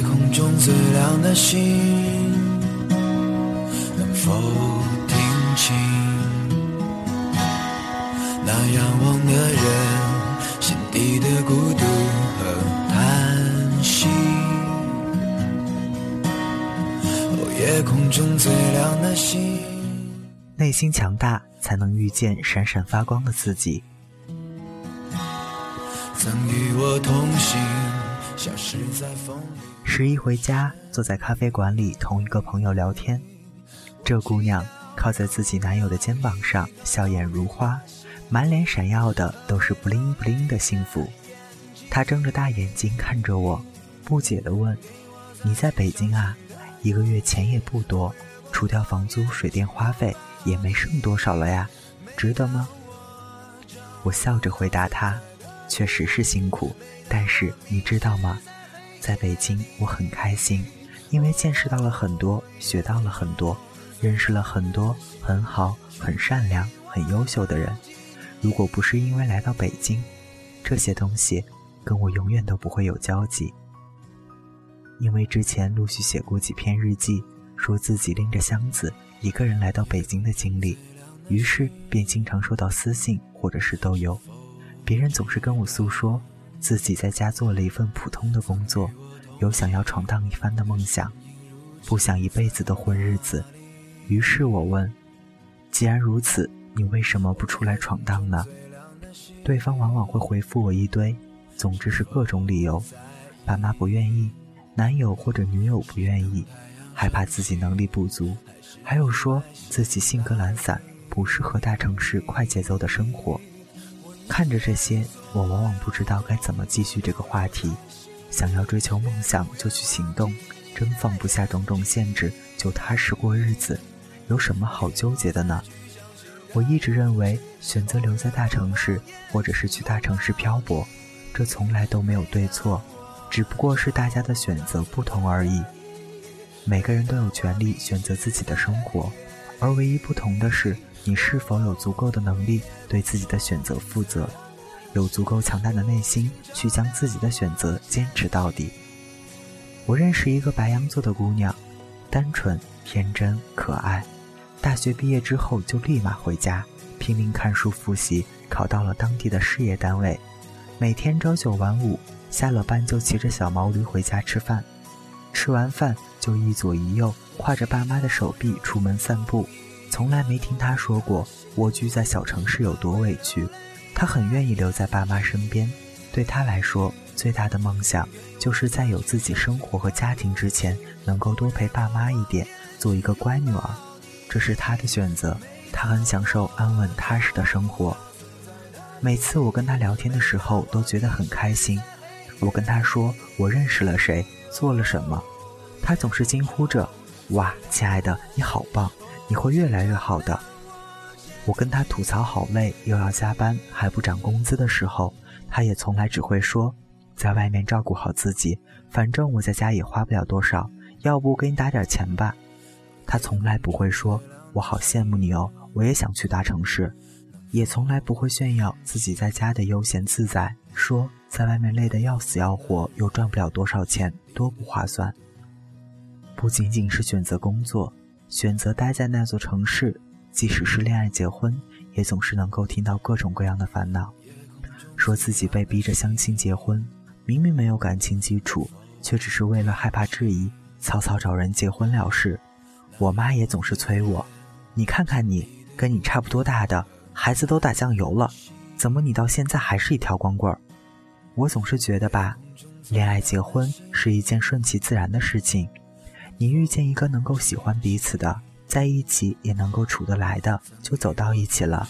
夜空中最亮的星，能否听清那仰望的人心底的孤独和叹息？哦，夜空中最亮的星。内心强大，才能遇见闪闪发光的自己。曾与我同行，十一回家，坐在咖啡馆里，同一个朋友聊天。这姑娘靠在自己男友的肩膀上，笑眼如花，满脸闪耀的都是不灵不灵的幸福。她睁着大眼睛看着我，不解地问：“你在北京啊？一个月钱也不多，除掉房租、水电花费，也没剩多少了呀，值得吗？”我笑着回答她。确实是辛苦，但是你知道吗？在北京我很开心，因为见识到了很多，学到了很多，认识了很多很好、很善良、很优秀的人。如果不是因为来到北京，这些东西跟我永远都不会有交集。因为之前陆续写过几篇日记，说自己拎着箱子一个人来到北京的经历，于是便经常收到私信或者是豆邮。别人总是跟我诉说，自己在家做了一份普通的工作，有想要闯荡一番的梦想，不想一辈子的混日子。于是我问：“既然如此，你为什么不出来闯荡呢？”对方往往会回复我一堆，总之是各种理由：爸妈不愿意，男友或者女友不愿意，害怕自己能力不足，还有说自己性格懒散，不适合大城市快节奏的生活。看着这些，我往往不知道该怎么继续这个话题。想要追求梦想就去行动，真放不下种种限制就踏实过日子，有什么好纠结的呢？我一直认为，选择留在大城市，或者是去大城市漂泊，这从来都没有对错，只不过是大家的选择不同而已。每个人都有权利选择自己的生活，而唯一不同的是。你是否有足够的能力对自己的选择负责？有足够强大的内心去将自己的选择坚持到底？我认识一个白羊座的姑娘，单纯、天真、可爱。大学毕业之后就立马回家，拼命看书复习，考到了当地的事业单位。每天朝九晚五，下了班就骑着小毛驴回家吃饭。吃完饭就一左一右挎着爸妈的手臂出门散步。从来没听他说过蜗居在小城市有多委屈，他很愿意留在爸妈身边。对他来说，最大的梦想就是在有自己生活和家庭之前，能够多陪爸妈一点，做一个乖女儿。这是他的选择，他很享受安稳踏实的生活。每次我跟他聊天的时候，都觉得很开心。我跟他说我认识了谁，做了什么，他总是惊呼着：“哇，亲爱的，你好棒！”你会越来越好的。我跟他吐槽好累，又要加班，还不涨工资的时候，他也从来只会说，在外面照顾好自己，反正我在家也花不了多少，要不给你打点钱吧。他从来不会说，我好羡慕你哦，我也想去大城市，也从来不会炫耀自己在家的悠闲自在，说在外面累得要死要活，又赚不了多少钱，多不划算。不仅仅是选择工作。选择待在那座城市，即使是恋爱结婚，也总是能够听到各种各样的烦恼。说自己被逼着相亲结婚，明明没有感情基础，却只是为了害怕质疑，草草找人结婚了事。我妈也总是催我：“你看看你，跟你差不多大的孩子都打酱油了，怎么你到现在还是一条光棍？”我总是觉得吧，恋爱结婚是一件顺其自然的事情。你遇见一个能够喜欢彼此的，在一起也能够处得来的，就走到一起了。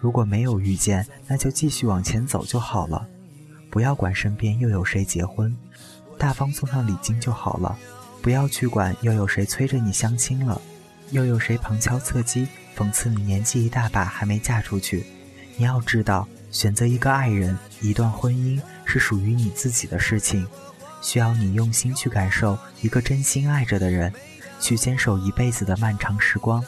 如果没有遇见，那就继续往前走就好了。不要管身边又有谁结婚，大方送上礼金就好了。不要去管又有谁催着你相亲了，又有谁旁敲侧击讽刺你年纪一大把还没嫁出去。你要知道，选择一个爱人，一段婚姻是属于你自己的事情。需要你用心去感受一个真心爱着的人，去坚守一辈子的漫长时光。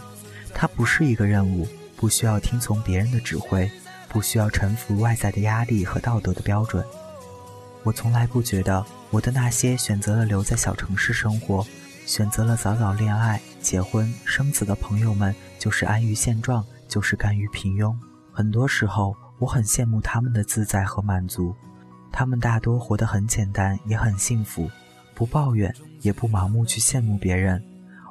它不是一个任务，不需要听从别人的指挥，不需要臣服外在的压力和道德的标准。我从来不觉得我的那些选择了留在小城市生活，选择了早早恋爱、结婚、生子的朋友们，就是安于现状，就是甘于平庸。很多时候，我很羡慕他们的自在和满足。他们大多活得很简单，也很幸福，不抱怨，也不盲目去羡慕别人。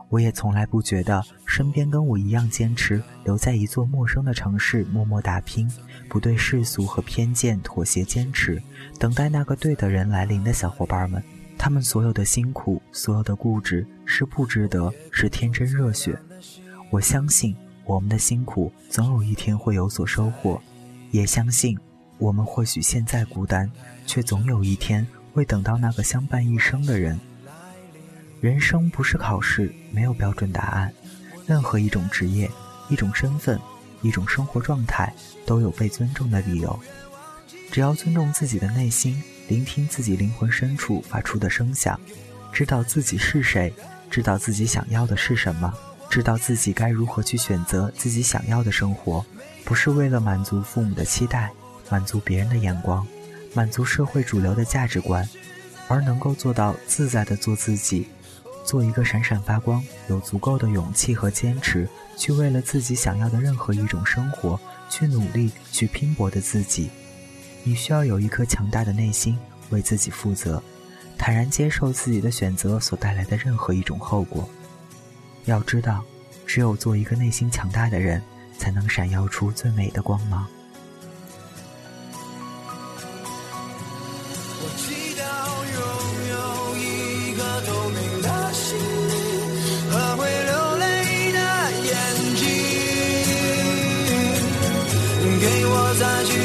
我也从来不觉得身边跟我一样坚持留在一座陌生的城市默默打拼，不对世俗和偏见妥协坚持，等待那个对的人来临的小伙伴们，他们所有的辛苦，所有的固执是不值得，是天真热血。我相信我们的辛苦总有一天会有所收获，也相信我们或许现在孤单，却总有一天会等到那个相伴一生的人。人生不是考试，没有标准答案。任何一种职业、一种身份、一种生活状态，都有被尊重的理由。只要尊重自己的内心，聆听自己灵魂深处发出的声响，知道自己是谁，知道自己想要的是什么，知道自己该如何去选择自己想要的生活，不是为了满足父母的期待，满足别人的眼光，满足社会主流的价值观，而能够做到自在的做自己。做一个闪闪发光、有足够的勇气和坚持，去为了自己想要的任何一种生活去努力、去拼搏的自己。你需要有一颗强大的内心，为自己负责，坦然接受自己的选择所带来的任何一种后果。要知道，只有做一个内心强大的人，才能闪耀出最美的光芒。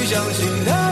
相信他。